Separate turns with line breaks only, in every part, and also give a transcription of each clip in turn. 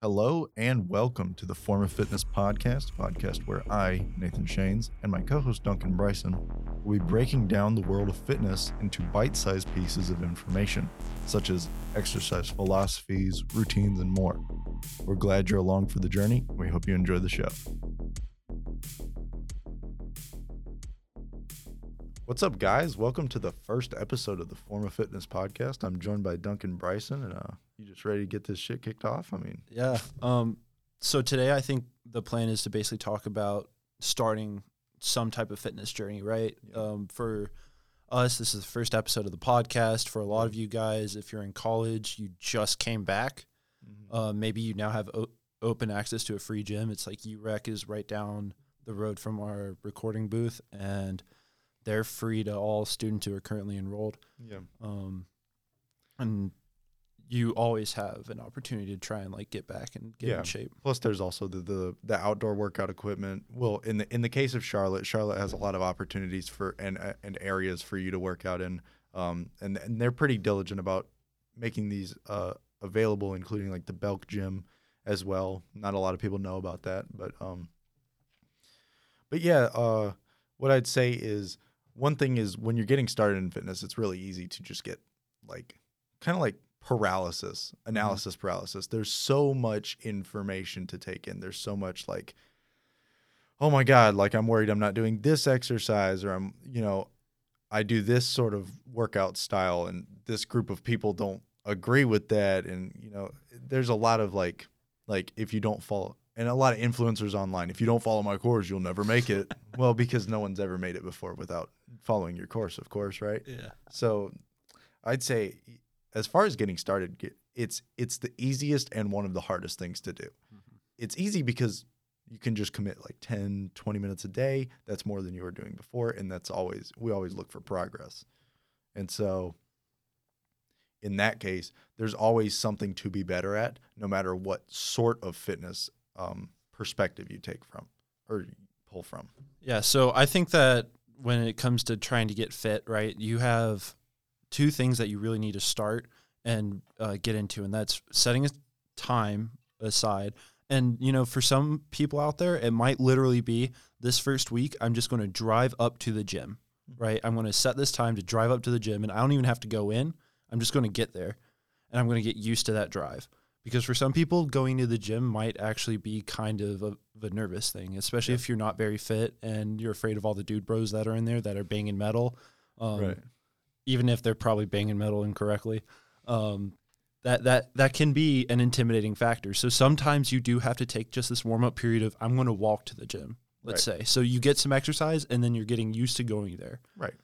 Hello and welcome to the Form of Fitness podcast, a podcast where I, Nathan Shanes, and my co host Duncan Bryson will be breaking down the world of fitness into bite sized pieces of information, such as exercise philosophies, routines, and more. We're glad you're along for the journey. We hope you enjoy the show. What's up, guys? Welcome to the first episode of the Form of Fitness podcast. I'm joined by Duncan Bryson, and uh, you just ready to get this shit kicked off? I mean,
Yeah. Um, so today I think the plan is to basically talk about starting some type of fitness journey, right?
Yeah.
Um, for us, this is the first episode of the podcast. For a lot of you guys, if you're in college, you just came back. Uh, maybe you now have o- open access to a free gym. It's like UREC is right down the road from our recording booth, and they're free to all students who are currently enrolled.
yeah,
Um, and you always have an opportunity to try and like get back and get
Yeah.
in shape.
Plus, there's also the, the the outdoor workout equipment. Well, in the in the case of Charlotte, Charlotte has a lot of opportunities for and uh, and areas for you to work out in. Um, and and they're pretty diligent about making these uh available, including like the Belk Gym as well. Not a lot of people know about that, but um, but yeah, uh, what I'd say is one thing is when you're getting started in fitness, it's really easy to just get like kind of like paralysis, mm-hmm. analysis paralysis. There's so much information to take in. There's so much like, oh my God, like I'm worried I'm not doing this exercise or I'm, you know, I do this sort of workout style and this group of people don't agree with that. And, you know, there's a lot of like, like if you don't follow, and a lot of influencers online, if you don't follow my course, you'll never make it. well, because no one's ever made it before without following your course, of course, right?
Yeah.
So I'd say as far as getting started, it's it's the easiest and one of the hardest things to do.
Mm-hmm.
It's easy because you can just commit like 10, 20 minutes a day. That's more than you were doing before and that's always we always look for progress. And so in that case, there's always something to be better at no matter what sort of fitness um, perspective you take from or pull from.
Yeah. So I think that when it comes to trying to get fit, right, you have two things that you really need to start and uh, get into, and that's setting a time aside. And, you know, for some people out there, it might literally be this first week, I'm just going to drive up to the gym, right? I'm going to set this time to drive up to the gym, and I don't even have to go in. I'm just going to get there, and I'm going to get used to that drive. Because for some people, going to the gym might actually be kind of a, of a nervous thing, especially
Yeah.
if you're not very fit and you're afraid of all the dude bros that are in there that are banging metal. Um, even if they're probably banging metal incorrectly. Um, that that that can be an intimidating factor. So sometimes you do have to take just this warm up period of I'm going to walk to the gym. Let's say so you get some exercise and then you're getting used to going there.
Right.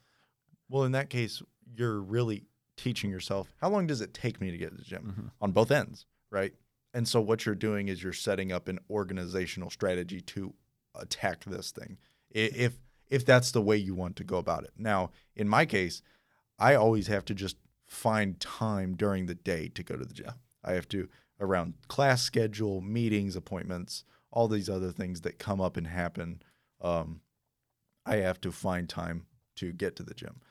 Well, in that case, you're really teaching yourself how long does it take me to get to the gym on both ends, right? And so what you're doing is you're setting up an organizational strategy to attack this thing. If if that's the way you want to go about it. Now, in my case, I always have to just find time during the day to go to the gym. I have to around class schedule, meetings, appointments, all these other things that come up and happen. Um, I have to find time to get to the gym.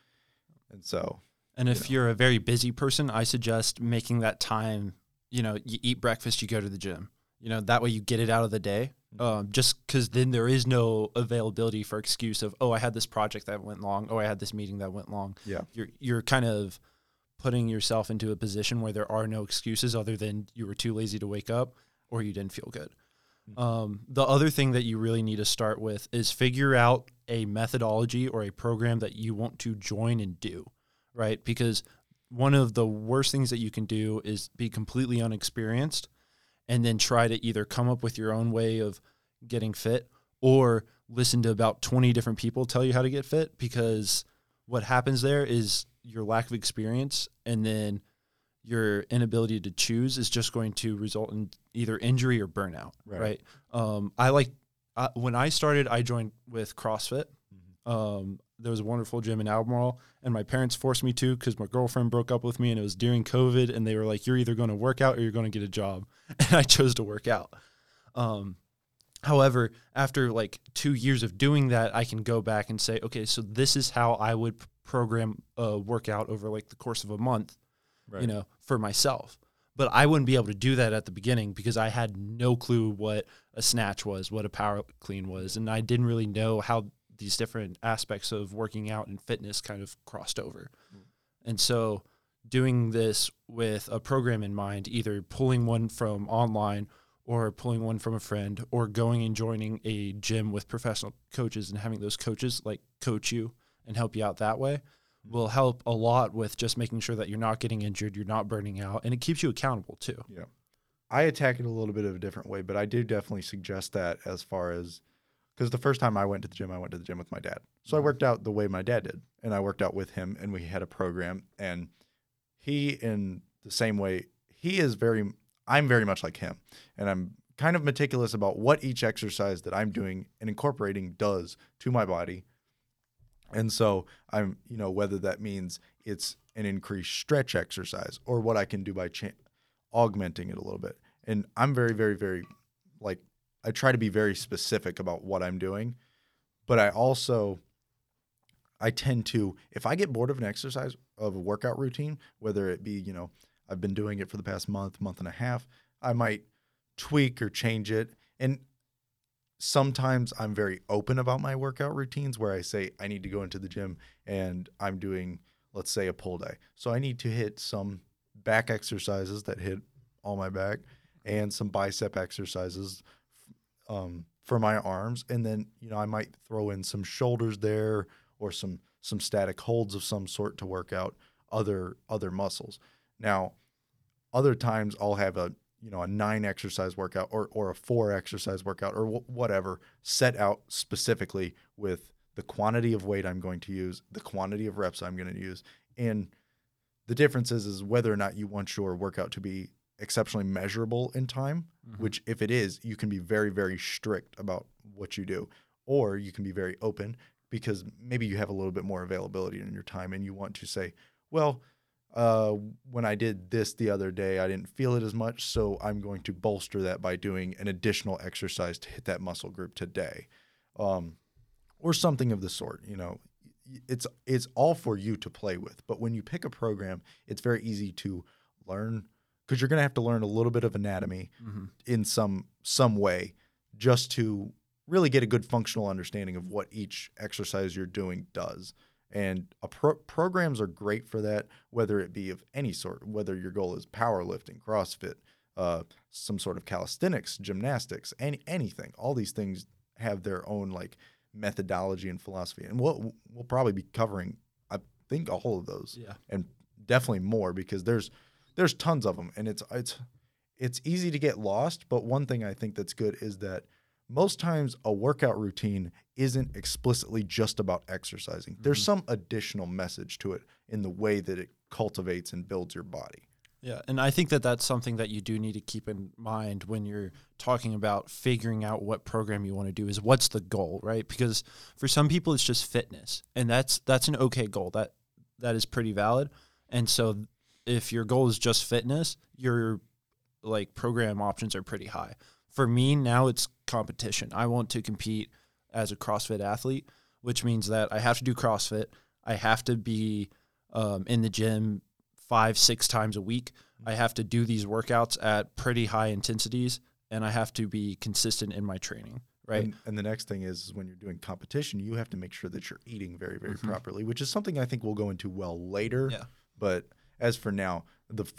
And so,
And if you're a very busy person, I suggest making that time. You know, you eat breakfast, you go to the gym. You know, that way you get it out of the day. Um, just because then there is no availability for excuse of oh I had this project that went long, oh I had this meeting that went long.
yeah,
You're you're kind of putting yourself into a position where there are no excuses other than you were too lazy to wake up or you didn't feel good. Um, the other thing that you really need to start with is figure out a methodology or a program that you want to join and do, right? Because one of the worst things that you can do is be completely unexperienced and then try to either come up with your own way of getting fit or listen to about 20 different people tell you how to get fit because what happens there is your lack of experience and then your inability to choose is just going to result in either injury or burnout
Right.
right, um, i like uh, when i started i joined with crossfit um, there was a wonderful gym in albemarle and my parents forced me to because my girlfriend broke up with me and it was during covid and they were like you're either going to work out or you're going to get a job and i chose to work out um, However, after like two years of doing that, I can go back and say, okay, so this is how I would program a workout over like the course of a month,
right.
you know, for myself. But I wouldn't be able to do that at the beginning because I had no clue what a snatch was, what a power clean was, and I didn't really know how these different aspects of working out and fitness kind of crossed over. Mm. And so doing this with a program in mind, either pulling one from online or pulling one from a friend or going and joining a gym with professional coaches and having those coaches like coach you and help you out that way mm. will help a lot with just making sure that you're not getting injured, you're not burning out, and it keeps you accountable too.
Yeah. I attack it a little bit of a different way, but I do definitely suggest that as far as because the first time I went to the gym, I went to the gym with my dad. So I worked out the way my dad did, and I worked out with him, and we had a program. And he, in the same way, he is very, I'm very much like him, and I'm kind of meticulous about what each exercise that I'm doing and incorporating does to my body. And so I'm, you know, whether that means it's an increased stretch exercise or what I can do by cha- augmenting it a little bit. And I'm very, very, very like I try to be very specific about what I'm doing, but I also I tend to if I get bored of an exercise of a workout routine, whether it be, you know, I've been doing it for the past month, month and a half, I might tweak or change it. And sometimes I'm very open about my workout routines where I say I need to go into the gym and I'm doing let's say a pull day. So I need to hit some back exercises that hit all my back and some bicep exercises um, for my arms, and then you know I might throw in some shoulders there or some some static holds of some sort to work out other other muscles. Now, other times I'll have a you know a nine exercise workout or or a four exercise workout or wh- whatever set out specifically with the quantity of weight I'm going to use, the quantity of reps I'm going to use, and the difference is is whether or not you want your workout to be exceptionally measurable in time, mm-hmm. which if it is, you can be very, very strict about what you do. Or you can be very open because maybe you have a little bit more availability in your time and you want to say, well, uh, when I did this the other day, I didn't feel it as much. So I'm going to bolster that by doing an additional exercise to hit that muscle group today. Um, or something of the sort. You know, it's it's all for you to play with. But when you pick a program, it's very easy to learn because you're going to have to learn a little bit of anatomy mm-hmm. in some some way just to really get a good functional understanding of what each exercise you're doing does. And pro- programs are great for that, whether it be of any sort, whether your goal is powerlifting, CrossFit, uh, some sort of calisthenics, gymnastics, any anything. All these things have their own like methodology and philosophy, and we'll we'll probably be covering, I think, all of those,
yeah,
and definitely more because there's there's tons of them, and it's it's it's easy to get lost. But one thing I think that's good is that most times a workout routine isn't explicitly just about exercising. Mm-hmm. There's some additional message to it in the way that it cultivates and builds your body.
Yeah, and I think that that's something that you do need to keep in mind when you're talking about figuring out what program you want to do is what's the goal, right? Because for some people it's just fitness, and that's that's an okay goal. That that is pretty valid. And so if your goal is just fitness, your like program options are pretty high. For me now it's competition. I want to compete as a CrossFit athlete, which means that I have to do CrossFit. I have to be um, in the gym five, six times a week. I have to do these workouts at pretty high intensities, and I have to be consistent in my training. Right.
And, and the next thing is, is when you're doing competition, you have to make sure that you're eating very, very mm-hmm. properly, which is something I think we'll go into well later.
Yeah.
But as for now, the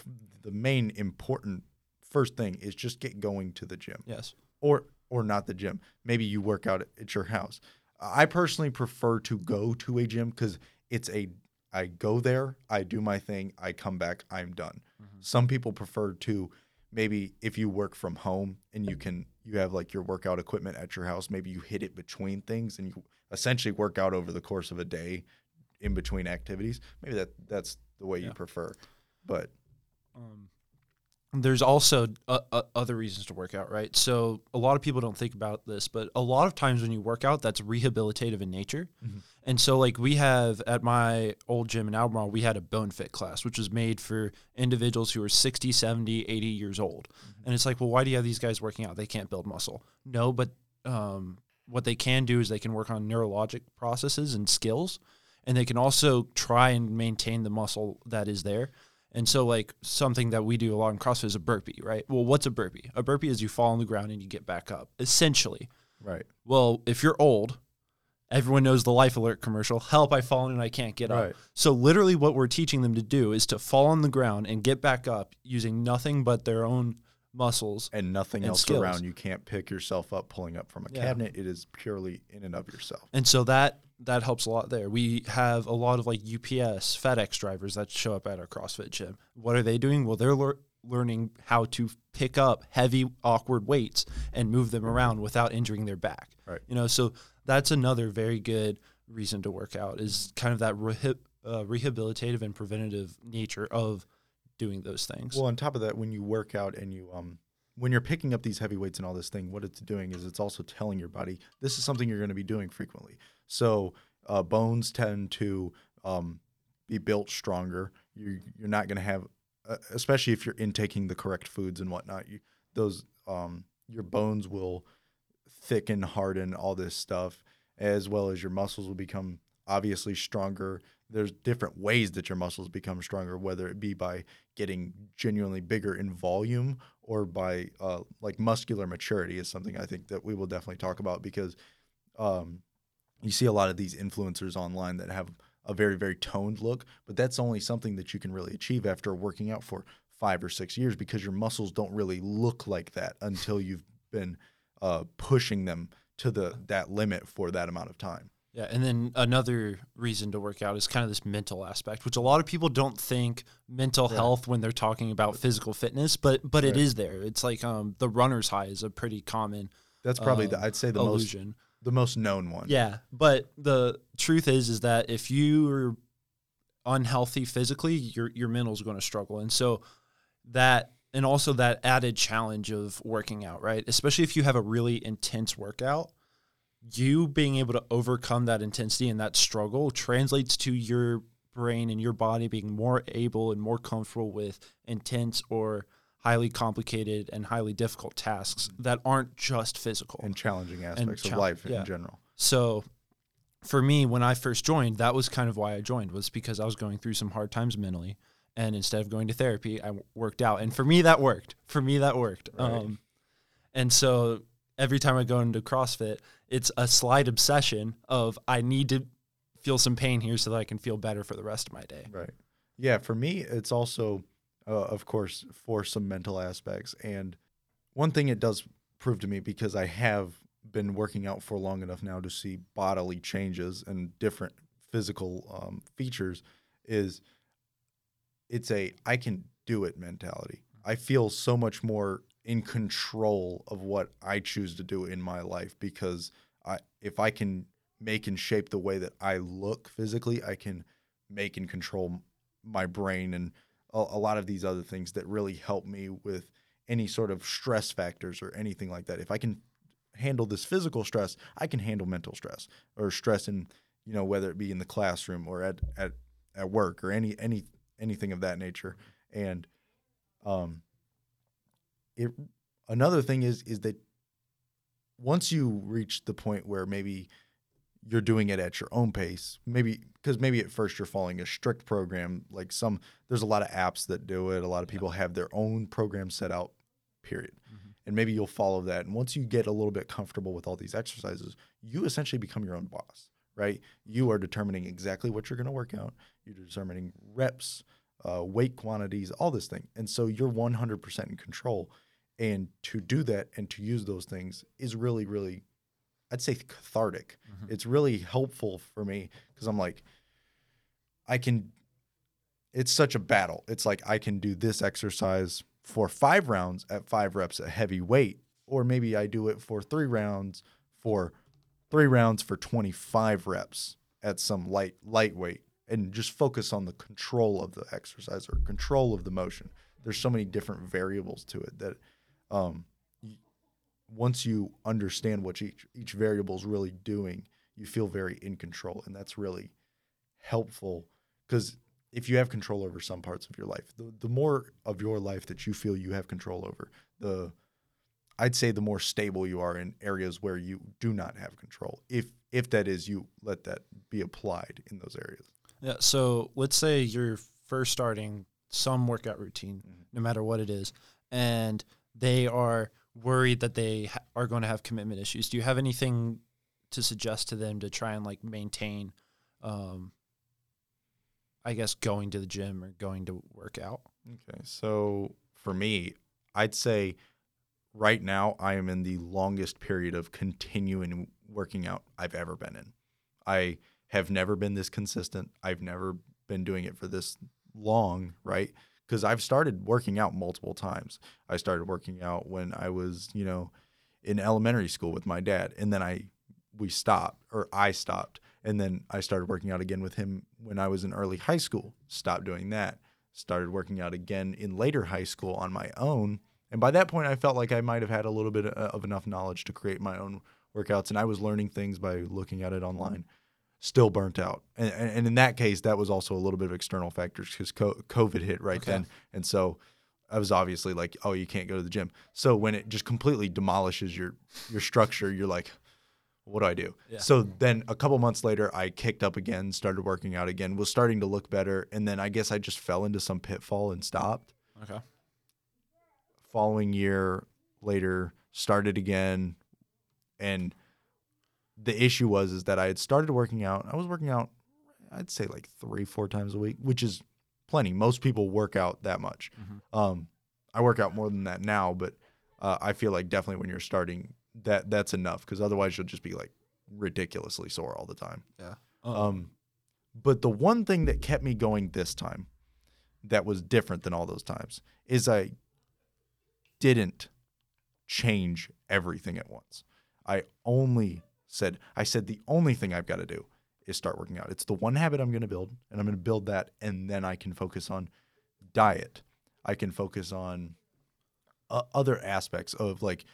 the main important first thing is just get going to the gym.
Yes.
Or or not the gym. Maybe you work out at your house. I personally prefer to go to a gym because it's a I go there, I do my thing, I come back, I'm done. Mm-hmm. Some people prefer to maybe if you work from home and you can you have like your workout equipment at your house, maybe you hit it between things and you essentially work out over the course of a day in between activities. Maybe that that's the way yeah. you prefer. But
um, there's also uh, uh, other reasons to work out, right? So a lot of people don't think about this, but a lot of times when you work out, that's rehabilitative in nature. Mm-hmm. And so, like we have at my old gym in Albemarle, we had a bone fit class, which was made for individuals who are 60, 70, 80 years old. Mm-hmm. And it's like, well, why do you have these guys working out? They can't build muscle. No, but um, what they can do is they can work on neurologic processes and skills, and they can also try and maintain the muscle that is there And so, like something that we do a lot in CrossFit is a burpee, right? Well, what's a burpee? A burpee is you fall on the ground and you get back up, essentially.
Right.
Well, if you're old, everyone knows the Life Alert commercial help, I've fallen and I can't get
Right.
up. So, literally, what we're teaching them to do is to fall on the ground and get back up using nothing but their own muscles.
And nothing
And
else
skills.
around. You can't pick yourself up pulling up from a
Yeah.
cabinet. It is purely in and of yourself.
And so that that helps a lot there. We have a lot of like UPS, FedEx drivers that show up at our CrossFit gym. What are they doing? Well, they're lear- learning how to pick up heavy, awkward weights and move them around without injuring their back.
Right.
You know, so that's another very good reason to work out is kind of that rehi- uh, rehabilitative and preventative nature of doing those things.
Well, on top of that, when you work out and you um when you're picking up these heavy weights and all this thing, what it's doing is it's also telling your body this is something you're going to be doing frequently. So uh, bones tend to um, be built stronger. You you're not going to have, uh, especially if you're intaking the correct foods and whatnot. You those um your bones will thicken, harden, all this stuff, as well as your muscles will become obviously stronger. There's different ways that your muscles become stronger, whether it be by getting genuinely bigger in volume or by uh, like muscular maturity is something I think that we will definitely talk about because um, you see a lot of these influencers online that have a very very toned look, but that's only something that you can really achieve after working out for five or six years because your muscles don't really look like that until you've been uh, pushing them to the that limit for that amount of time.
Yeah, and then another reason to work out is kind of this mental aspect, which a lot of people don't think mental
Right.
health when they're talking about physical fitness, but but it
Right.
is there. It's like um, the runner's high is a pretty common
That's probably the
um,
I'd say the most the most known one.
Yeah, but the truth is is that if you are unhealthy physically, your your mental is going to struggle, and so that and also that added challenge of working out, right? Especially if you have a really intense workout, you being able to overcome that intensity and that struggle translates to your brain and your body being more able and more comfortable with intense or highly complicated and highly difficult tasks that aren't just physical.
and challenging aspects of
chal-
life
yeah.
in general.
So for me, when I first joined, that was kind of why I joined was because I was going through some hard times mentally. And instead of going to therapy, I w- worked out. And for me, that worked. For me, that worked.
Right.
Um, and so every time I go into CrossFit, it's a slight obsession of I need to feel some pain here so that I can feel better for the rest of my day.
Right. Yeah. For me, it's also, uh, of course, for some mental aspects. And one thing it does prove to me because I have been working out for long enough now to see bodily changes and different physical um, features is it's a I can do it mentality. I feel so much more in control of what I choose to do in my life because I if I can make and shape the way that I look physically, I can make and control my brain and a, a lot of these other things that really help me with any sort of stress factors or anything like that. If I can handle this physical stress, I can handle mental stress or stress in, you know, whether it be in the classroom or at at, at work or any any anything of that nature. And um it another thing is is that once you reach the point where maybe you're doing it at your own pace maybe because maybe at first you're following a strict program like some there's a lot of apps that do it a lot of people have their own program set out period.
Mhm.
and maybe you'll follow that and once you get a little bit comfortable with all these exercises you essentially become your own boss right? You are determining exactly what you're going to work out you're determining reps uh, weight quantities all this thing and so you're 100% in control and to do that and to use those things is really really i'd say cathartic.
Mhm.
it's really helpful for me because i'm like i can it's such a battle. It's like i can do this exercise for five rounds at five reps at heavy weight or maybe i do it for three rounds for three rounds for 25 reps at some light lightweight and just focus on the control of the exercise or control of the motion. There's so many different variables to it that um, once you understand what each each variable is really doing you feel very in control and that's really helpful because if you have control over some parts of your life the, the more of your life that you feel you have control over the i'd say the more stable you are in areas where you do not have control if if that is you let that be applied in those areas
Yeah. So let's say you're first starting some workout routine,
Mhm.
no matter what it is, and they are worried that they ha- are going to have commitment issues. Do you have anything to suggest to them to try and like maintain, um, I guess, going to the gym or going to work out?
Okay, so for me, I'd say right now I am in the longest period of continuing working out I've ever been in. I have never been this consistent. I've never been doing it for this long, right? Because I've started working out multiple times. I started working out when I was, you know, in elementary school with my dad, and then I we stopped or I stopped, and then I started working out again with him when I was in early high school. Stopped doing that started working out again in later high school on my own. And by that point, I felt like I might have had a little bit uh, of enough knowledge to create my own workouts. And I was learning things by looking at it online. Still burnt out. And, and in that case, that was also a little bit of external factors because COVID hit right
Okay.
then. And so I was obviously like, oh, you can't go to the gym. So when it just completely demolishes your your structure, you're like, what do I do?
Yeah.
So then a couple months later, I kicked up again, started working out again, was starting to look better, and then I guess I just fell into some pitfall and stopped.
Okay.
Following year later, started again, and the issue was is that I had started working out. I was working out, I'd say like three, four times a week, which is plenty. Most people work out that much.
Mhm.
Um, I work out more than that now, but uh, I feel like definitely when you're starting, that that's enough because otherwise you'll just be like ridiculously sore all the time.
Um,
Um, but the one thing that kept me going this time that was different than all those times is I didn't change everything at once. I only said, I said, the only thing I've got to do is start working out. It's the one habit I'm going to build, and I'm going to build that, and then I can focus on diet. I can focus on uh, other aspects of like,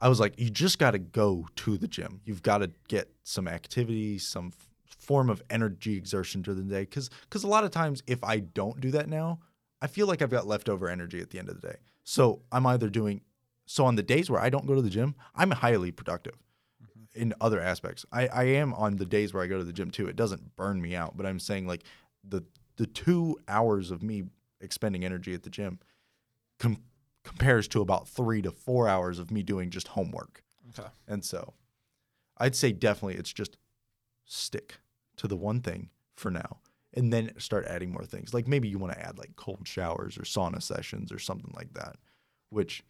I was like, you just got to go to the gym. You've got to get some activity, some f- form of energy exertion during the day. Because because a lot of times, if I don't do that now, I feel like I've got leftover energy at the end of the day. So I'm either doing so on the days where I don't go to the gym, I'm highly productive in other aspects. I, I am on the days where I go to the gym too. It doesn't burn me out, but I'm saying like the the two hours of me expending energy at the gym com- compares to about three to four hours of me doing just homework.
okay.
And so I'd say definitely it's just stick to the one thing for now and then start adding more things. Like maybe you want to add like cold showers or sauna sessions or something like that, which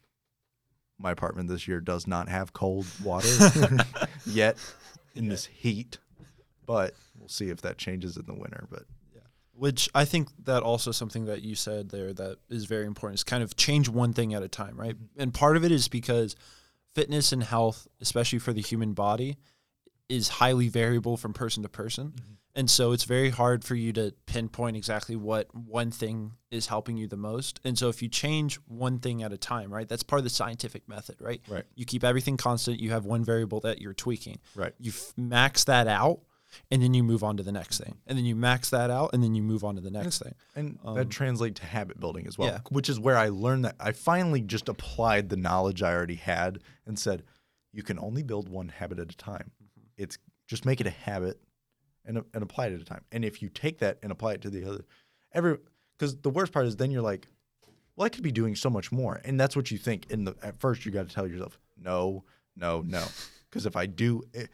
my apartment this year does not have cold water yet in this heat, but we'll see if that changes in the winter. But
Which I think that also something that you said there that is very important is kind of change one thing at a time, right? Mm-hmm. And part of it is because fitness and health, especially for the human body, is highly variable from person to person. Mm-hmm. And so it's very hard for you to pinpoint exactly what one thing is helping you the most. And so if you change one thing at a time, right? That's part of the scientific method, right?
Right.
You keep everything constant, you have one variable that you're tweaking
right.
you f- max that out and then you move on to the next thing and then you max that out and then you move on to the next thing
And
Um,
that translates to habit building as well,
yeah.
which is where I learned that I finally just applied the knowledge I already had and said, you can only build one habit at a time.
Mm-hmm.
It's just make it a habit and, and apply it at a time. And if you take that and apply it to the other, every, because the worst part is then you're like, well, I could be doing so much more. And that's what you think. In the, at first, you got to tell yourself, no, no, no. Because if I do, eh,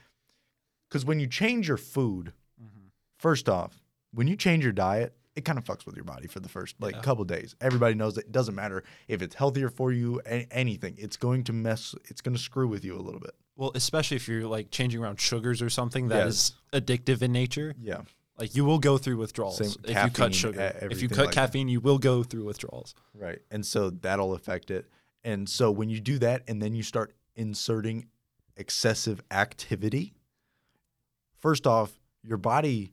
because when you change your food, mm-hmm. first off, when you change your diet, it kind of fucks with your body for the first like
Yeah.
couple days. Everybody knows that it doesn't matter if it's healthier for you, anything. It's going to mess. It's going to screw with you a little bit.
Well especially if you're like changing around sugars or something that is addictive in nature
Yeah,
like you will go through withdrawals
Same-
if you cut sugar if you cut
like that.
caffeine you will go through withdrawals
right. And so that'll affect it. And so when you do that, and then you start inserting excessive activity, first off, your body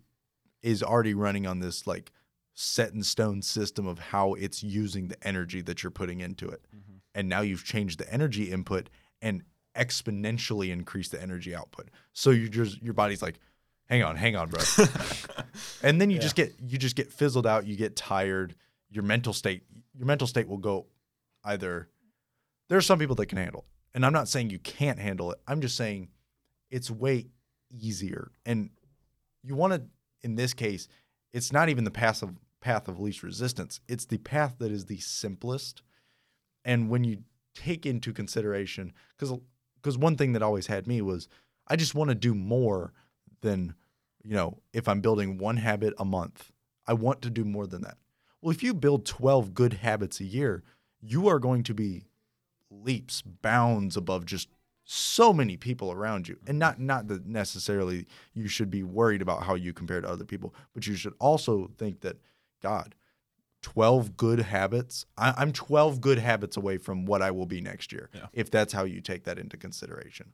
is already running on this like set in stone system of how it's using the energy that you're putting into it. Mm-hmm. and now you've changed the energy input and exponentially increase the energy output. So you just your body's like, hang on, hang on, bro. and then you just get you just get fizzled out, you get tired, your mental state your mental state will go either there are some people that can handle it. And I'm not saying you can't handle it. I'm just saying it's way easier. And you want to in this case, it's not even the passive path of least resistance. It's the path that is the simplest. And when you take into consideration, because because one thing that always had me was I just want to do more than you know if I'm building one habit a month. I want to do more than that. Well, if you build 12 good habits a year, you are going to be leaps, bounds above just so many people around you. And not not that necessarily you should be worried about how you compare to other people, but you should also think that God, 12 good habits. I, I'm 12 good habits away from what I will be next year.
Yeah.
If that's how you take that into consideration.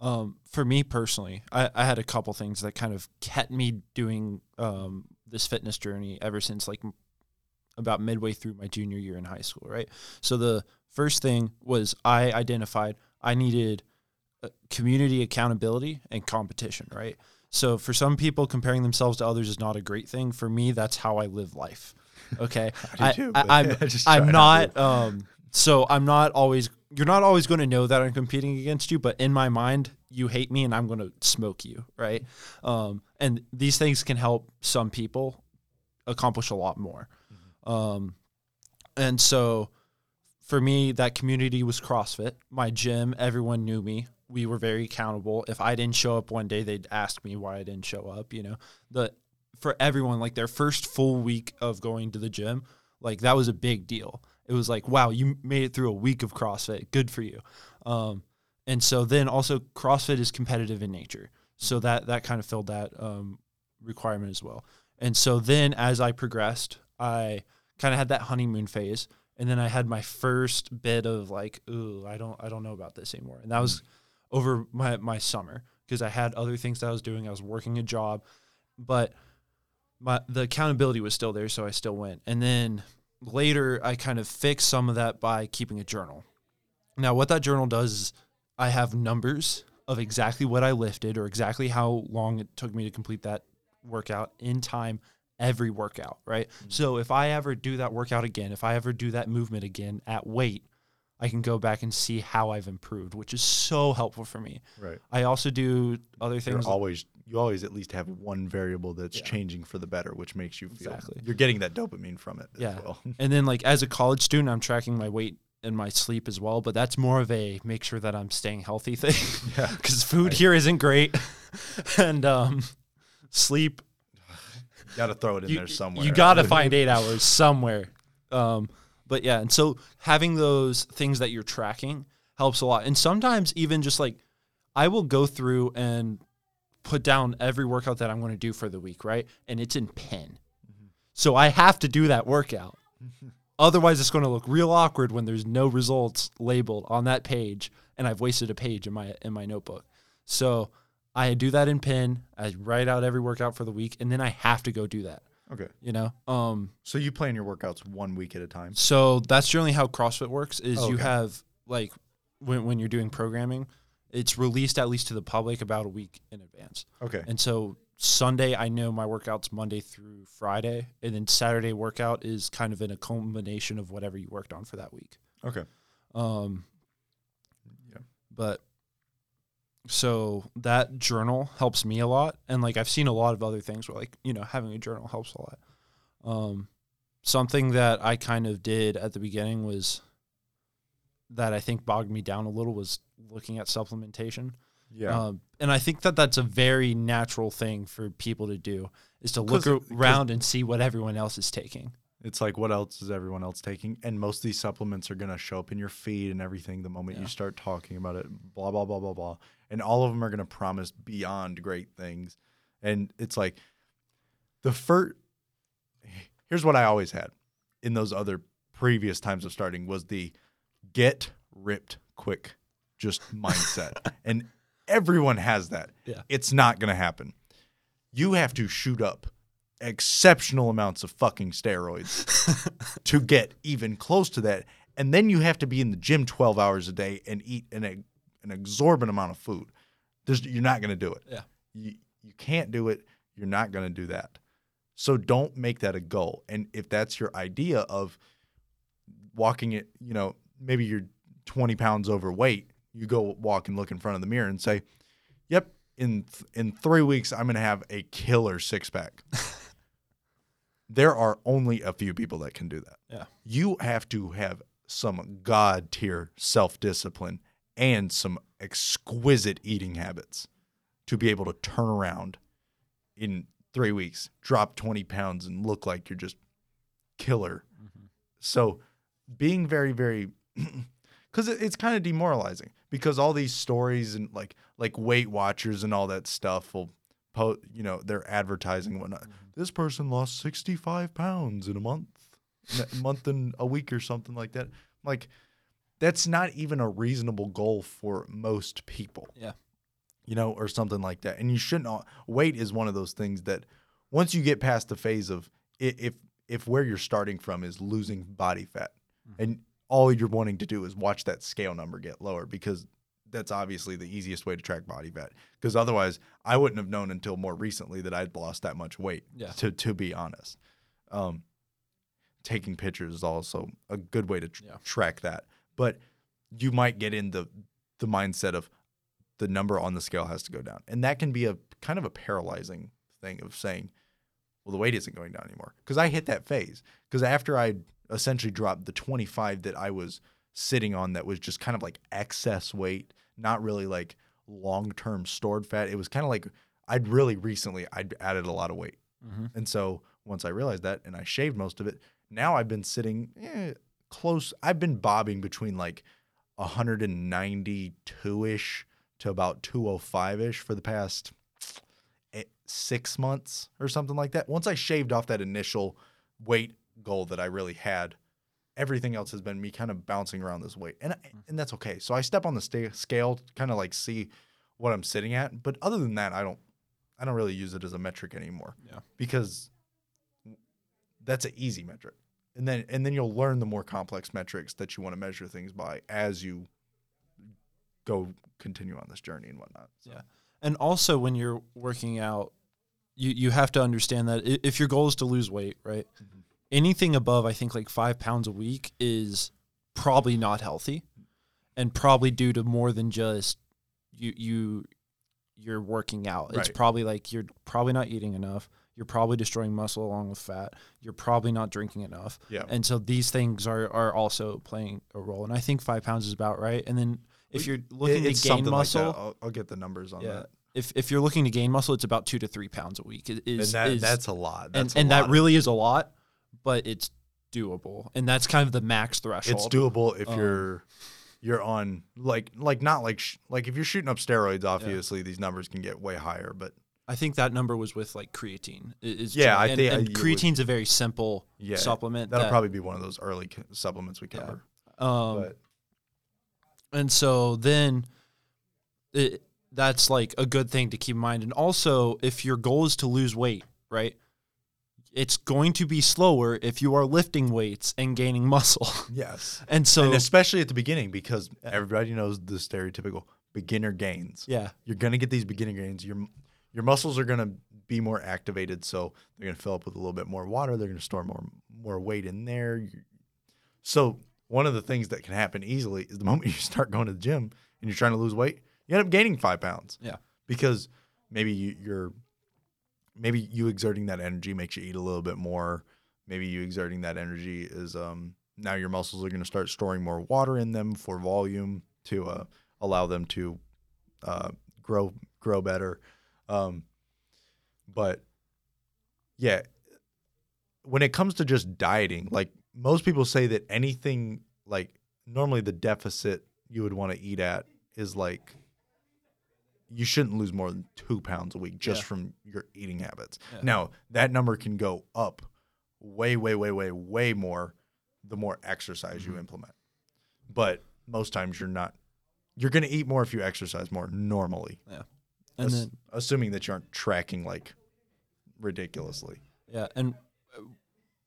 Um, for me personally, I, I had a couple things that kind of kept me doing um, this fitness journey ever since like about midway through my junior year in high school, right? So the first thing was I identified I needed uh, community accountability and competition, right? So for some people, comparing themselves to others is not a great thing. For me, that's how I live life. Okay,
I do
I, am
I just try
I'm
not
not. Um, so I'm not always. You're not always going to know that I'm competing against you, but in my mind, you hate me, and I'm going to smoke you, right? Um, and these things can help some people accomplish a lot more. Um, and so for me, that community was CrossFit. My gym, everyone knew me. We were very accountable. If I didn't show up one day, they'd ask me why I didn't show up. You know, the for everyone, like their first full week of going to the gym, like that was a big deal. It was like, wow, you made it through a week of CrossFit. Good for you. Um, and so then also CrossFit is competitive in nature, so that that kind of filled that um, requirement as well. And so then as I progressed, I kind of had that honeymoon phase, and then I had my first bit of like, ooh, I don't I don't know about this anymore, and that was over my my summer because I had other things that I was doing. I was working a job, but my the accountability was still there, so I still went. And then later, I kind of fixed some of that by keeping a journal. Now, what that journal does is I have numbers of exactly what I lifted or exactly how long it took me to complete that workout in time every workout, right? Mm-hmm. So if I ever do that workout again, if I ever do that movement again at weight, I can go back and see how I've improved, which is so helpful for me.
Right.
I also do other
You're
things.
always you always at least have one variable that's
Yeah.
changing for the better, which makes you feel
Exactly.
you're getting that dopamine from it
Yeah.
as well.
And then like as a college student, I'm tracking my weight and my sleep as well, but that's more of a make sure that I'm staying healthy thing
yeah.
because food here isn't great, and um, sleep
Got to throw it in
you,
there somewhere.
You got to find eight hours somewhere. Um, but yeah, and so having those things that you're tracking helps a lot. And sometimes even just like I will go through and put down every workout that I'm going to do for the week, right? And it's in pen. So I have to do that workout. Otherwise, it's going to look real awkward when there's no results labeled on that page, and I've wasted a page in my in my notebook. So I do that in pen. I write out every workout for the week, and then I have to go do that.
Okay.
You know, um,
So you plan your workouts one week at a time.
so that's generally how CrossFit works. Is you
Okay.
have like when when you're doing programming, it's released at least to the public about a week in advance.
Okay.
And so Sunday, I know my workouts Monday through Friday, and then Saturday workout is kind of in a combination of whatever you worked on for that week.
Okay.
Um,
Yeah.
but so that journal helps me a lot, and like I've seen a lot of other things where like you know having a journal helps a lot. Um, something that I kind of did at the beginning was that I think bogged me down a little was looking at supplementation.
Yeah.
Um, and I think that that's a very natural thing for people to do is to look around and see what everyone else is taking.
It's like what else is everyone else taking? And most of these supplements are gonna show up in your feed and everything the moment you start talking about it. Blah blah blah blah blah. And all of them are gonna promise beyond great things. And it's like the first. Here's what I always had in those other previous times of starting was the get ripped quick, just mindset. and everyone has that.
Yeah.
It's not gonna happen. You have to shoot up exceptional amounts of fucking steroids to get even close to that. And then you have to be in the gym 12 hours a day and eat an, an exorbitant amount of food. There's, you're not going to do it.
Yeah.
You, you can't do it. You're not going to do that. So don't make that a goal. And if that's your idea of walking it, you know, maybe you're 20 pounds overweight, you go walk and look in front of the mirror and say, yep, in, th- in three weeks, I'm going to have a killer six pack there are only a few people that can do that.
Yeah.
You have to have some god tier self discipline and some exquisite eating habits to be able to turn around in three weeks, drop 20 pounds, and look like you're just killer. Mm-hmm. So being very, very, because it's kind of demoralizing because all these stories and like like Weight Watchers and all that stuff will, post, you know, they're advertising whatnot. Mm-hmm. This person lost 65 pounds in a month, a month and a week or something like that. Like that's not even a reasonable goal for most people
Yeah.
you know, or something like that. And you shouldn't. Weight is one of those things that once you get past the phase of if if where you're starting from is losing body fat, mm-hmm. and all you're wanting to do is watch that scale number get lower because that's obviously the easiest way to track body fat. Because otherwise, I wouldn't have known until more recently that I'd lost that much weight.
Yeah.
To to be honest, um, taking pictures is also a good way to tr-
Yeah.
track that. But you might get in the the mindset of the number on the scale has to go down. And that can be a kind of a paralyzing thing of saying, well, the weight isn't going down anymore. Because I hit that phase. Because after I essentially dropped the 25 that I was sitting on, that was just kind of like excess weight, not really like long term stored fat. It was kind of like I'd really recently I'd added a lot of weight.
Mhm.
And so once I realized that and I shaved most of it, now I've been sitting eh, close. I've been bobbing between like 192 ish to about 205 ish for the past eh, six months or something like that. Once I shaved off that initial weight goal that I really had, everything else has been me kind of bouncing around this weight, and and that's okay. So I step on the sta- scale, kind of like see what I'm sitting at. But other than that, I don't I don't really use it as a metric anymore.
Yeah.
because that's an easy metric, and then and then you'll learn the more complex metrics that you want to measure things by as you go continue on this journey and whatnot. So,
Yeah. And also when you're working out, you, you have to understand that if your goal is to lose weight, right?
Mhm.
Anything above, I think, like five pounds a week is probably not healthy and probably due to more than just you you you're working out. It's probably like you're probably not eating enough. You're probably destroying muscle along with fat. You're probably not drinking enough.
Yeah.
And so these things are are also playing a role. And I think five pounds is about right. And then if you're looking
It-
to gain
something like
muscle,
I'll, I'll get the numbers on
yeah.
that.
If if you're looking to gain muscle, it's about two to three pounds a week. It
And
Is,
that,
is-
that's a lot.
and
a
and
lot
that really is a lot, but it's doable, and that's kind of the max threshold.
it's doable if
Um,
you're you're on like like not like sh- like if you're shooting up steroids obviously these numbers can get way higher but
I think that number was with like creatine. Is
Yeah, I think
and
you would-
creatine's a very simple
yeah
supplement.
that'll
that,
probably be one of those early supplements we
Yeah.
cover
um,
but
and so then it, that's like a good thing to keep in mind. And also, if your goal is to lose weight, right? It's going to be slower if you are lifting weights and gaining muscle.
yes.
And so,
and especially at the beginning because everybody knows the stereotypical beginner gains.
Yeah,
you're gonna get these beginner gains. Your your muscles are gonna be more activated so they're gonna fill up with a little bit more water. They're gonna store more more weight in there. So one of the things that can happen easily is the moment you start going to the gym and you're trying to lose weight you end up gaining five pounds.
Yeah.
because maybe you, you're maybe you exerting that energy makes you eat a little bit more maybe you exerting that energy is um now your muscles are going to start storing more water in them for volume to uh, allow them to uh, grow grow better. Um, but yeah, when it comes to just dieting, like most people say that anything like normally the deficit you would want to eat at is like you shouldn't lose more than two pounds a week just
Yeah.
from your eating habits.
Yeah.
Now that number can go up way, way, way, way, way more the more exercise you
Mhm.
implement. But most times you're not. You're going to eat more if you exercise more normally, Yeah.
and
ass-
then
assuming that you aren't tracking like ridiculously.
Yeah, and uh,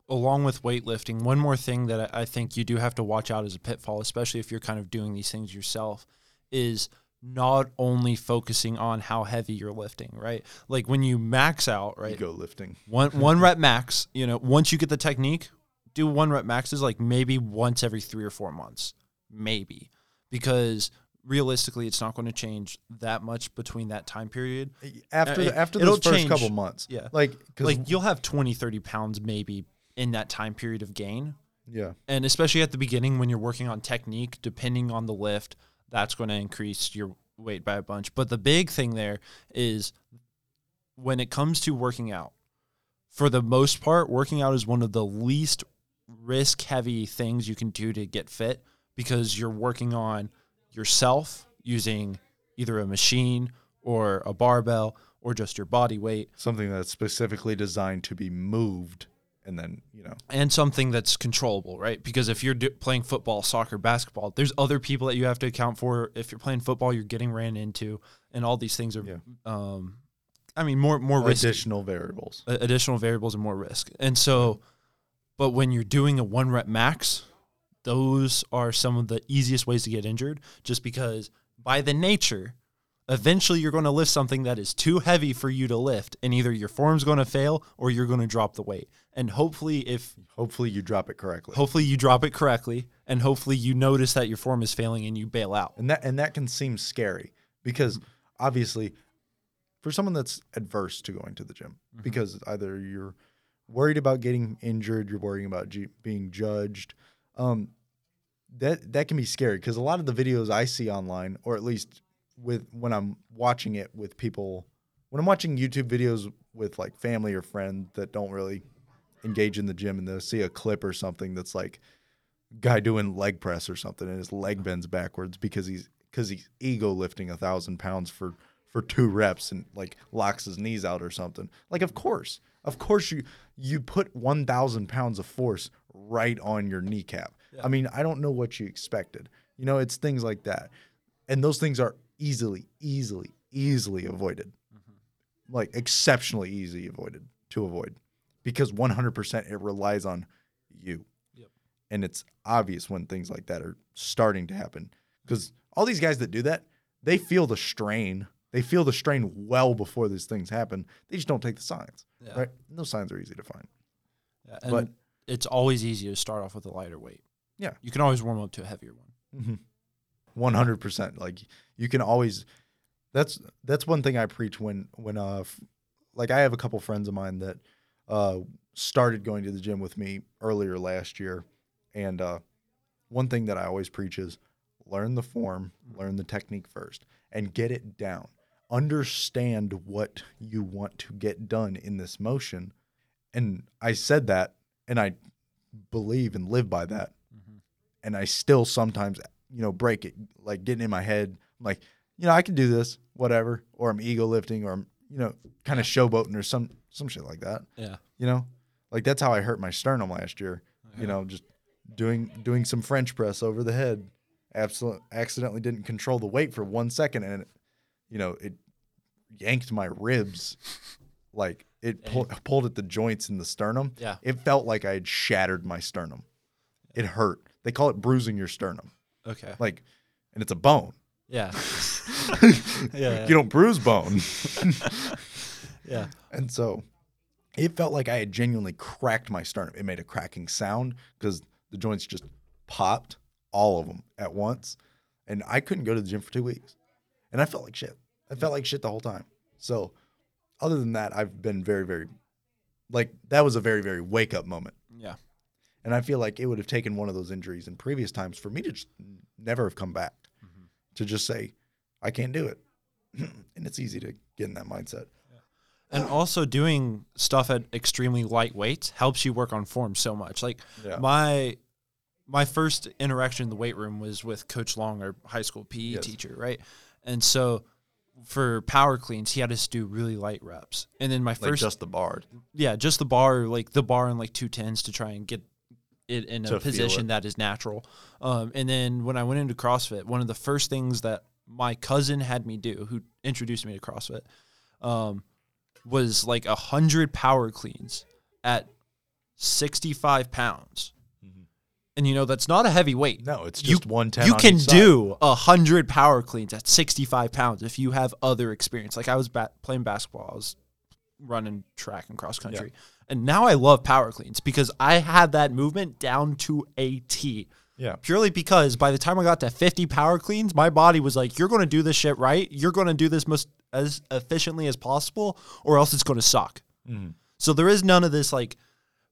along with weightlifting, one more thing that I think you do have to watch out as a pitfall, especially if you're kind of doing these things yourself, is not only focusing on how heavy you're lifting, right? Like when you max out, right?
Ego lifting.
One one rep max, you know, once you get the technique, do one rep maxes like maybe once every 3 or 4 months. Maybe. Because realistically, it's not going to change that much between that time period.
After
Uh,
the,
it-
after
it'll
those first
change.
couple months,
Yeah.
like
Like you'll have 20, 30 pounds maybe in that time period of gain.
yeah,
And especially at the beginning when you're working on technique, depending on the lift, that's going to increase your weight by a bunch. But the big thing there is when it comes to working out, for the most part, working out is one of the least risk heavy things you can do to get fit because you're working on yourself using either a machine or a barbell or just your body weight
something that's specifically designed to be moved, and then you know,
and something that's controllable, right? Because if you're do- playing football, soccer, basketball, there's other people that you have to account for. If you're playing football, you're getting ran into, and all these things are,
Yeah.
um, I mean, more more risk,
additional variables.
additional variables and more risk. And so, but when you're doing a one rep max, those are some of the easiest ways to get injured, just because by the nature. Eventually, you're going to lift something that is too heavy for you to lift, and either your form's going to fail or you're going to drop the weight. And hopefully, if
Hopefully, you drop it correctly.
hopefully you drop it correctly and hopefully you notice that your form is failing and you bail out
and that and that can seem scary because obviously for someone that's adverse to going to the gym because either you're worried about getting injured you're worrying about ju- being judged um, that that can be scary because a lot of the videos i see online or at least with when i'm watching it with people when i'm watching youtube videos with like family or friends that don't really engage in the gym and they'll see a clip or something that's like guy doing leg press or something and his leg bends backwards because he's because he's ego lifting a thousand pounds for for two reps and like locks his knees out or something. Like of course of course you you put 1000 pounds of force right on your kneecap. I mean i don't know what you expected. You know it's things like that. And those things are easily easily easily avoided. Like exceptionally easy avoided to avoid. Because 100% it relies on you.
Yep.
and it's obvious when things like that are starting to happen. Because all these guys that do that they feel the strain. They feel the strain well before these things happen. They just don't take the signs
Yeah.
right? And those signs are easy to find.
Yeah, and
But-
it's always easy to start off with a lighter weight.
Yeah.
you can always warm up to a heavier one.
Mm-hmm. One hundred percent. Like you can always. That's that's one thing I preach when when uh f- like I have a couple friends of mine that uh started going to the gym with me earlier last year, and uh one thing that I always preach is learn the form, learn the technique first, and get it down. Understand what you want to get done in this motion, and I said that, and I believe and live by that and I still sometimes, you know, break it, like getting in my head, I'm like, you know, I can do this, whatever, or I'm ego lifting, or I'm, you know, kind of showboating or some some shit like that.
yeah
You know, like that's how I hurt my sternum last year. You know, just doing doing some French press over the head, absolutely accidentally didn't control the weight for one second, and it, you know, it yanked my ribs, like it pull, pulled at the joints in the sternum.
yeah
It felt like I had shattered my sternum. It hurt. They call it bruising your sternum.
Okay
Like, and it's a bone.
yeah yeah
You don't bruise bone.
yeah
and so it felt like I had genuinely cracked my sternum. It made a cracking sound because the joints just popped, all of them at once. And I couldn't go to the gym for two weeks. And I felt like shit. I felt like shit the whole time. So, other than that, I've been very, very, like, that was a very, very wake up moment.
Yeah
And I feel like it would have taken one of those injuries in previous times for me to just never have come back mm-hmm. to just say, I can't do it. and it's easy to get in that mindset.
and also doing stuff at extremely light weights helps you work on form so much like
Yeah.
my my first interaction in the weight room was with coach long our high school pe
Yes.
teacher right and so for power cleans he had us do really light reps and then my
Like
first
just the bar.
yeah just the bar like the bar and like two tens to try and get it in a position that is natural. Um, and then when i went into crossfit one of the first things that my cousin had me do who introduced me to crossfit um, was like a hundred power cleans at 65 pounds. And you know that's not a heavy weight.
No, it's
You-
just one ten.
you can do a hundred power cleans at 65 pounds if you have other experience. Like I was ba- playing basketball, I was running track and cross country, and now I love power cleans because I had that movement down to a T.
Yeah.
Purely because by the time I got to 50 power cleans, my body was like, you're going to do this shit right. You're going to do this most as efficiently as possible, or else it's going to suck.
Mhm.
So there is none of this like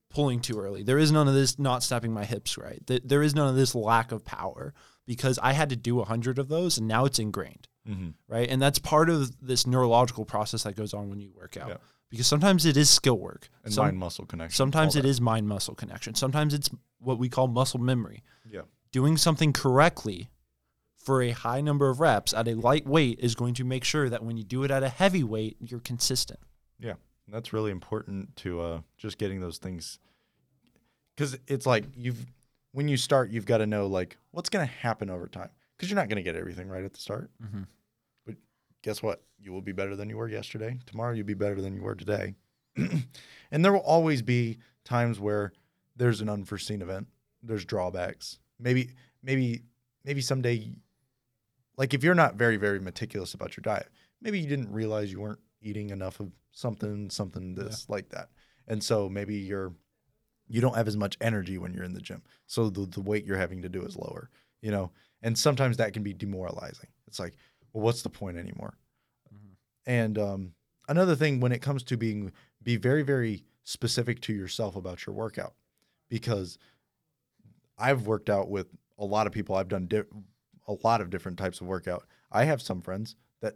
pulling too early. There is none of this not snapping my hips right. There is none of this lack of power because I had to do 100 of those and now it's ingrained
Mm-hmm.
right? And that's part of this neurological process that goes on when you work out.
Yeah.
Because sometimes it is skill work.
And
Some-
mind muscle connection.
sometimes it
that.
is mind muscle connection. Sometimes it's what we call muscle memory.
Yeah.
Doing something correctly for a high number of reps at a light weight is going to make sure that when you do it at a heavy weight, you're consistent.
Yeah, that's really important to uh, just getting those things because it's like you've when you start, you've got to know like what's going to happen over time because you're not going to get everything right at the start.
Mm-hmm.
Guess what? You will be better than you were yesterday. Tomorrow, you'll be better than you were today. and there will always be times where there's an unforeseen event. There's drawbacks. Maybe, maybe, maybe someday, like if you're not very, very meticulous about your diet, maybe you didn't realize you weren't eating enough of something, something this, like that. And so maybe you're, you don't have as much energy when you're in the gym. So the, the weight you're having to do is lower, you know? And sometimes that can be demoralizing. It's like, well, what's the point anymore? And um, another thing when it comes to being, be very, very specific to yourself about your workout because I've worked out with a lot of people. I've done di- a lot of different types of workout. I have some friends that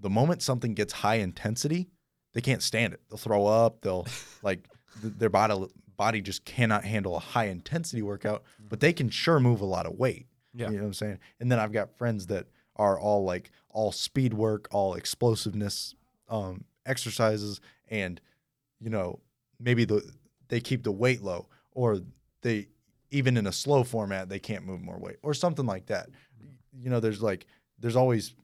the moment something gets high intensity, they can't stand it. They'll throw up. They'll like th- their body body just cannot handle a high intensity workout, but they can sure move a lot of weight.
Yeah.
You know what I'm saying? And then I've got friends that are all like all speed work, all explosiveness um, exercises, and you know maybe the they keep the weight low, or they even in a slow format they can't move more weight, or something like that. You know, there's like there's always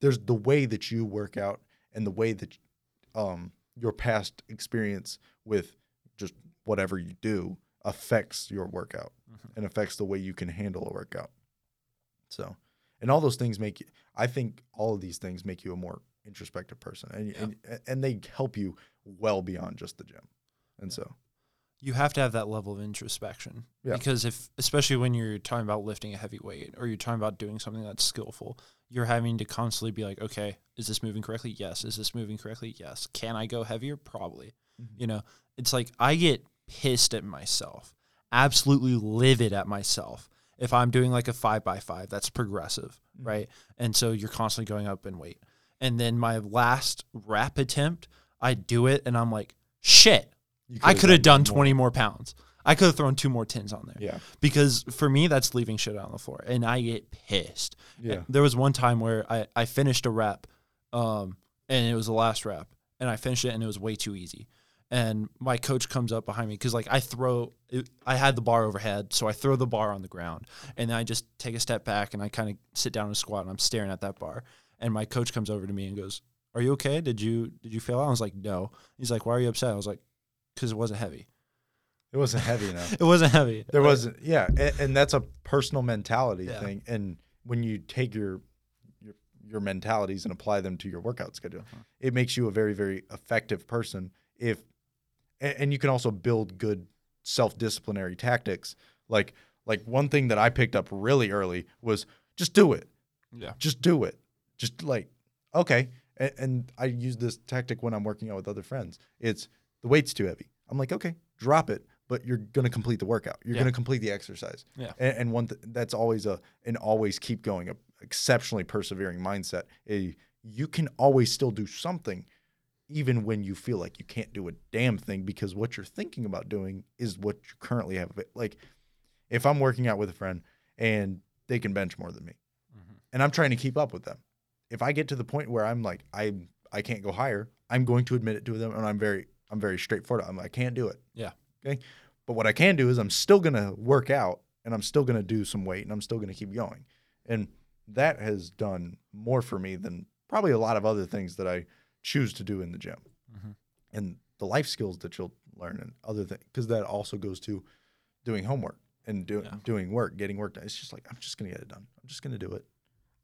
there's the way that you work out and the way that um, your past experience with just whatever you do affects your workout and affects the way you can handle a workout. So, and all those things make you, I think all of these things make you a more introspective person and,
Yeah.
and, and they help you well beyond just the gym. And so,
You have to have that level of introspection
Yeah.
because if, especially when you're talking about lifting a heavy weight or you're talking about doing something that's skillful, you're having to constantly be like, okay, is this moving correctly? Yes. Is this moving correctly? Yes. Can I go heavier? Probably.
Mhm.
You know, it's like I get pissed at myself, absolutely livid at myself if I'm doing like a five by five that's progressive,
Mhm.
right? And so you're constantly going up in weight. And then my last rep attempt, I do it and I'm like, shit, I could have done
more.
20 more pounds. I could have thrown two more tins on there
Yeah.
because for me, that's leaving shit on the floor. And I get pissed.
Yeah.
There was one time where I, I finished a rep um, and it was the last rep and I finished it and it was way too easy. And my coach comes up behind me because like I throw, it, I had the bar overhead, so I throw the bar on the ground, and then I just take a step back and I kind of sit down and squat, and I'm staring at that bar. And my coach comes over to me and goes, "Are you okay? Did you did you fail out?" I was like, "No." He's like, "Why are you upset?" I was like, "Because it wasn't heavy.
It wasn't heavy enough.
It wasn't heavy.
There wasn't, yeah, and, and that's a personal mentality
Yeah.
thing. And when you take your your your mentalities and apply them to your workout schedule,
Uh-huh.
it makes you a very very effective person. If and, and you can also build good self disciplinary tactics. Like like one thing that I picked up really early was just do it,
Yeah.
just do it, just like okay. And, and I use this tactic when I'm working out with other friends. It's the weight's too heavy. I'm like okay, drop it, but you're gonna complete the workout. You're
Yeah.
gonna complete the exercise.
Yeah.
And, and one th- that's always a an always keep going, a exceptionally persevering mindset. A you can always still do something, even when you feel like you can't do a damn thing because what you're thinking about doing is what you currently have. Like, if I'm working out with a friend and they can bench more than me,
Mhm.
and I'm trying to keep up with them, if I get to the point where I'm like I I can't go higher, I'm going to admit it to them, and I'm very I'm very straightforward. I'm like, I can't do it.
Yeah.
Okay. But what I can do is I'm still gonna work out and I'm still gonna do some weight and I'm still gonna keep going. And that has done more for me than probably a lot of other things that I choose to do in the gym.
Mhm.
And the life skills that you'll learn and other things, because that also goes to doing homework and do,
Yeah.
doing work, getting work done. It's just like I'm just gonna get it done. I'm just gonna do it.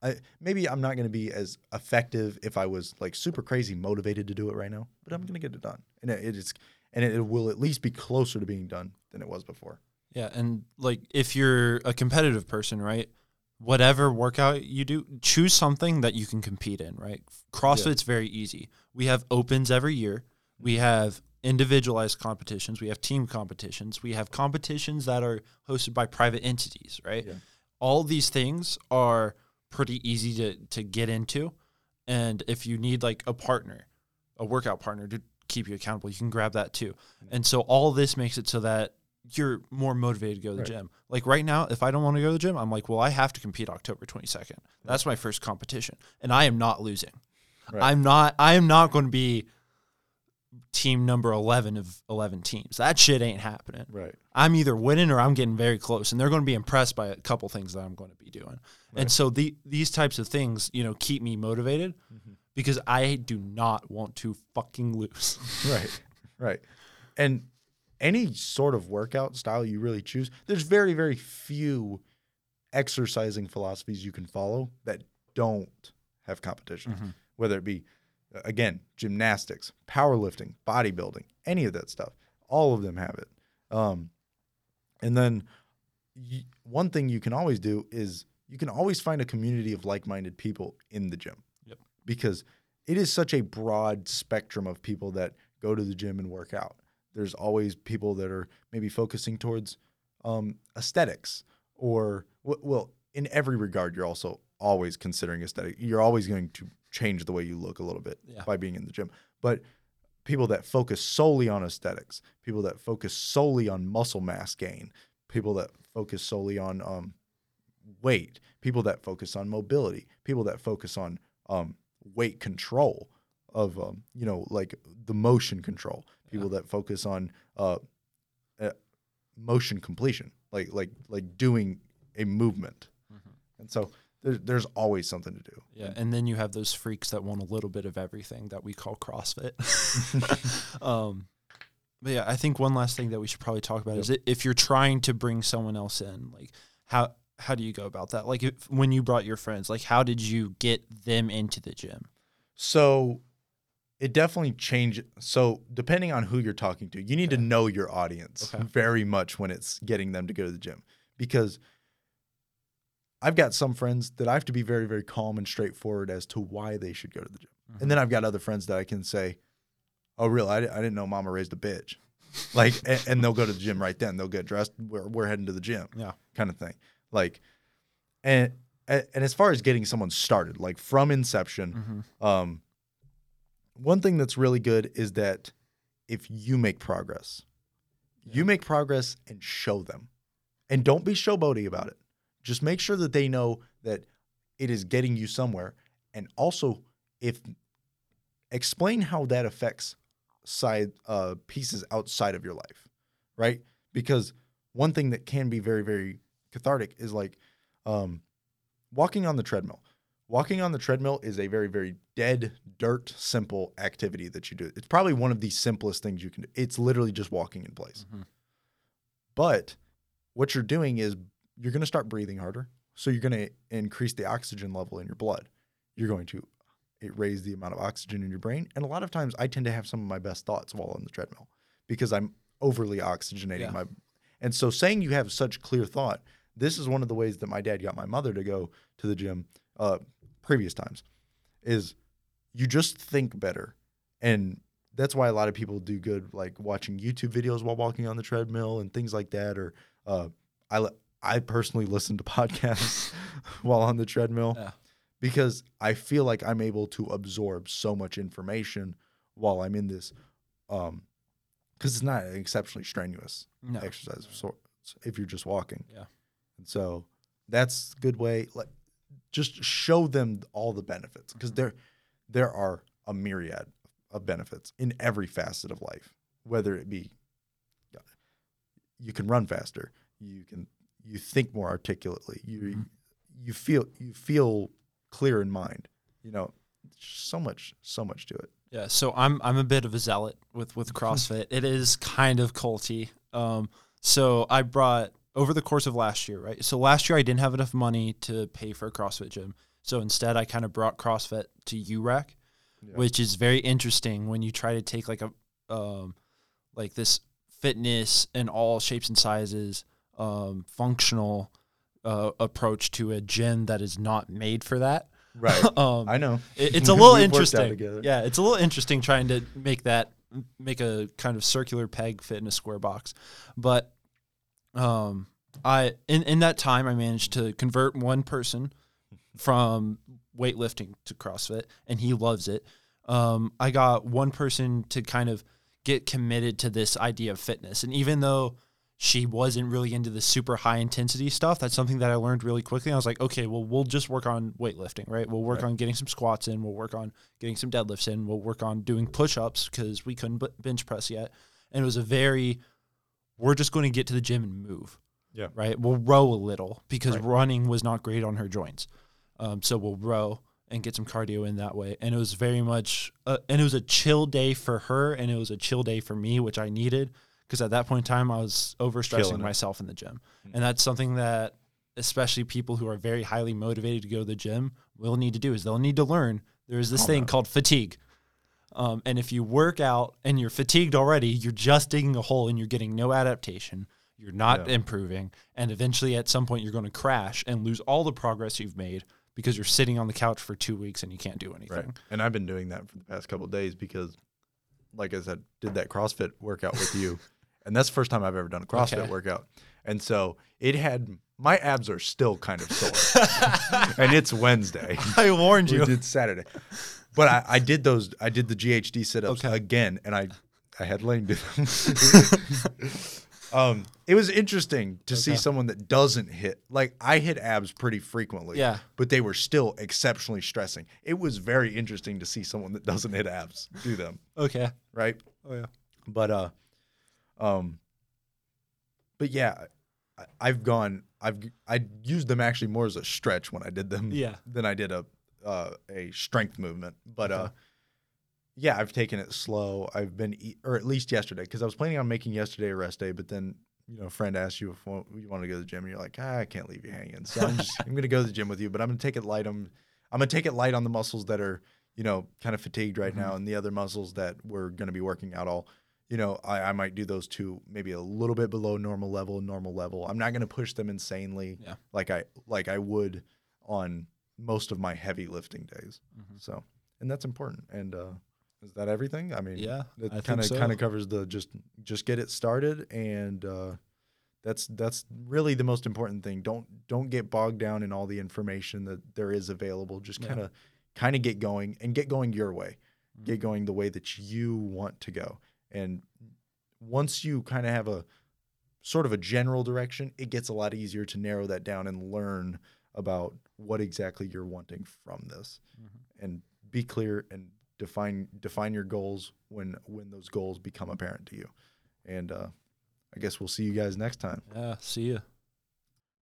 I maybe I'm not gonna be as effective if I was like super crazy motivated to do it right now, but I'm gonna get it done, and it, it is and it will at least be closer to being done than it was before.
Yeah, and like if you're a competitive person, right? Whatever workout you do, choose something that you can compete in, right? CrossFit's very easy. We have opens every year. We have individualized competitions, we have team competitions, we have competitions that are hosted by private entities, right?
Yeah.
All these things are pretty easy to to get into. And if you need like a partner, a workout partner to keep you accountable, you can grab that too. And so all this makes it so that you're more motivated to go to the
Right.
gym. Like right now, if I don't want to go to the gym, I'm like, well, I have to compete October 22nd. That's my first competition, and I am not losing.
Right.
I'm not. I am not going to be team number 11 of 11 teams. That shit ain't happening.
Right.
I'm either winning or I'm getting very close, and they're going to be impressed by a couple things that I'm going to be doing. And so the these types of things, you know, keep me motivated
Mm-hmm.
because I do not want to fucking lose.
Right. Right. And any sort of workout style you really choose, there's very, very few exercising philosophies you can follow that don't have competition.
Mhm.
Whether it be, uh, again, gymnastics, powerlifting, bodybuilding, any of that stuff, all of them have it. Um, and then y- one thing you can always do is you can always find a community of like minded people in the gym.
Yep.
Because it is such a broad spectrum of people that go to the gym and work out. There's always people that are maybe focusing towards um, aesthetics or, well, in every regard, you're also always considering aesthetic. You're always going to change the way you look a little bit
Yeah.
by being in the gym. But people that focus solely on aesthetics, people that focus solely on muscle mass gain, people that focus solely on um, weight, people that focus on mobility, people that focus on um, weight control of um, you know like the motion control, people that focus on uh, uh, motion completion, like like like doing a movement, and so there's there's always something to do.
Yeah, and then you have those freaks that want a little bit of everything that we call CrossFit. um, but yeah, I think one last thing that we should probably talk about is i- if you're trying to bring someone else in, like how how do you go about that? Like if, when you brought your friends, like how did you get them into the gym?
So it definitely changes. So depending on who you're talking to, you need to know your audience
Okay.
very much when it's getting them to go to the gym because I've got some friends that I have to be very, very calm and straightforward as to why they should go to the gym.
Mm-hmm.
And then I've got other friends that I can say, "Oh, really? I, I didn't know Mama raised a bitch." Like, and, and they'll go to the gym right then. They'll get dressed. We're, we're heading to the gym
Yeah.
kind of thing. Like, and and as far as getting someone started, like from inception,
Mhm.
um, one thing that's really good is that if you make progress, you make progress and show them, and don't be showboaty about it. Just make sure that they know that it is getting you somewhere, and also if explain how that affects side uh, pieces outside of your life, right? Because one thing that can be very very cathartic is like um, walking on the treadmill. Walking on the treadmill is a very, very dead, dirt, simple activity that you do. It's probably one of the simplest things you can do. It's literally just walking in place.
Mhm.
But what you're doing is you're going to start breathing harder. So you're going to increase the oxygen level in your blood. You're going to it raise the amount of oxygen in your brain. And a lot of times I tend to have some of my best thoughts while on the treadmill because I'm overly oxygenating
Yeah.
my and so saying you have such clear thought, this is one of the ways that my dad got my mother to go to the gym uh, previous times, is you just think better. And that's why a lot of people do good, like watching YouTube videos while walking on the treadmill and things like that. Or uh, I, I personally listen to podcasts while on the treadmill
Yeah.
because I feel like I'm able to absorb so much information while I'm in this. Um, because it's not an exceptionally strenuous
No.
exercise of sorts if you're just walking.
Yeah.
And so that's a good way. Like just show them all the benefits because there there are a myriad of benefits in every facet of life, whether it be you can run faster, you can you think more articulately, you
Mhm.
you feel you feel clear in mind. You know, so much so much to it.
Yeah, so I'm I'm a bit of a zealot with with CrossFit. it is kind of culty. Um, so I brought over the course of last year, right? So last year I didn't have enough money to pay for a CrossFit gym. So instead I kind of brought CrossFit to UREC,
Yeah.
which is very interesting when you try to take like a um like this fitness in all shapes and sizes um, functional uh, approach to a gym that is not made for that.
Right.
um,
I know.
it- it's a little
We've worked out
interesting. Yeah, it's a little interesting trying to make that make a kind of circular peg fit in a square box. But um I in in that time I managed to convert one person from weightlifting to CrossFit and he loves it. Um I got one person to kind of get committed to this idea of fitness and even though she wasn't really into the super high intensity stuff. That's something that I learned really quickly. I was like, okay, well, we'll just work on weightlifting, right? We'll work
Right.
on getting some squats in. We'll work on getting some deadlifts in. We'll work on doing push ups because we couldn't bench press yet. And it was a very, we're just going to get to the gym and move.
Yeah.
Right. We'll row a little because
Right.
running was not great on her joints. Um, so we'll row and get some cardio in that way. And it was very much, uh, and it was a chill day for her and it was a chill day for me, which I needed because at that point in time I was overstressing myself in the gym.
Mm.
And that's something that especially people who are very highly motivated to go to the gym will need to do is they'll need to learn there's this
Calm
thing
down.
called fatigue. Um, and if you work out and you're fatigued already, you're just digging a hole and you're getting no adaptation. You're not
Yeah.
improving. And eventually at some point you're going to crash and lose all the progress you've made because you're sitting on the couch for two weeks and you can't do anything.
Right. And I've been doing that for the past couple of days because, like I said, did that CrossFit workout with you, and that's the first time I've ever done a CrossFit
Okay.
workout. And so it had my abs are still kind of sore, and it's Wednesday.
I warned you.
did Saturday, but I, I did those. I did the GHD sit-ups
Okay.
again, and I I had Lane do them. um, it was interesting to see
Okay.
someone that doesn't hit. Like I hit abs pretty frequently
Yeah.
but they were still exceptionally stressing. It was very interesting to see someone that doesn't hit abs do them,
Okay.
right?
Oh yeah.
But uh, um, but yeah, I, I've gone. I've I used them actually more as a stretch when I did them,
Yeah.
than I did a uh, a strength movement. But uh. Yeah, I've taken it slow. I've been, or at least yesterday, because I was planning on making yesterday a rest day, but then. You know, a friend asked you if you want to go to the gym, and you're like, ah, I can't leave you hanging. So I'm just, I'm gonna go to the gym with you, but I'm gonna take it light. on I'm gonna take it light on the muscles that are, you know, kind of fatigued right
Mm-hmm.
now, and the other muscles that we're gonna be working out all. You know, I, I might do those two, maybe a little bit below normal level, normal level. I'm not gonna push them insanely,
Yeah.
like I like I would on most of my heavy lifting days.
Mhm.
So, and that's important. And uh, is that everything? I mean,
Yeah,
it kind of
so.
kind of covers the just just get it started and uh, that's that's really the most important thing don't don't get bogged down in all the information that there is available just kind of kind of get going and get going your way
Mm-hmm.
get going the way that you want to go and once you kind of have a sort of a general direction it gets a lot easier to narrow that down and learn about what exactly you're wanting from this
Mhm.
and be clear and define define your goals when when those goals become apparent to you and uh i guess we'll see you guys next time
Yeah. See ya.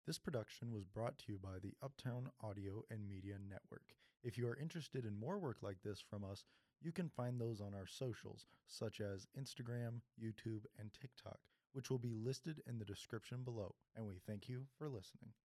this production was brought to you by the uptown audio and media network if you are interested in more work like this from us you can find those on our socials such as instagram youtube and tiktok which will be listed in the description below and we thank you for listening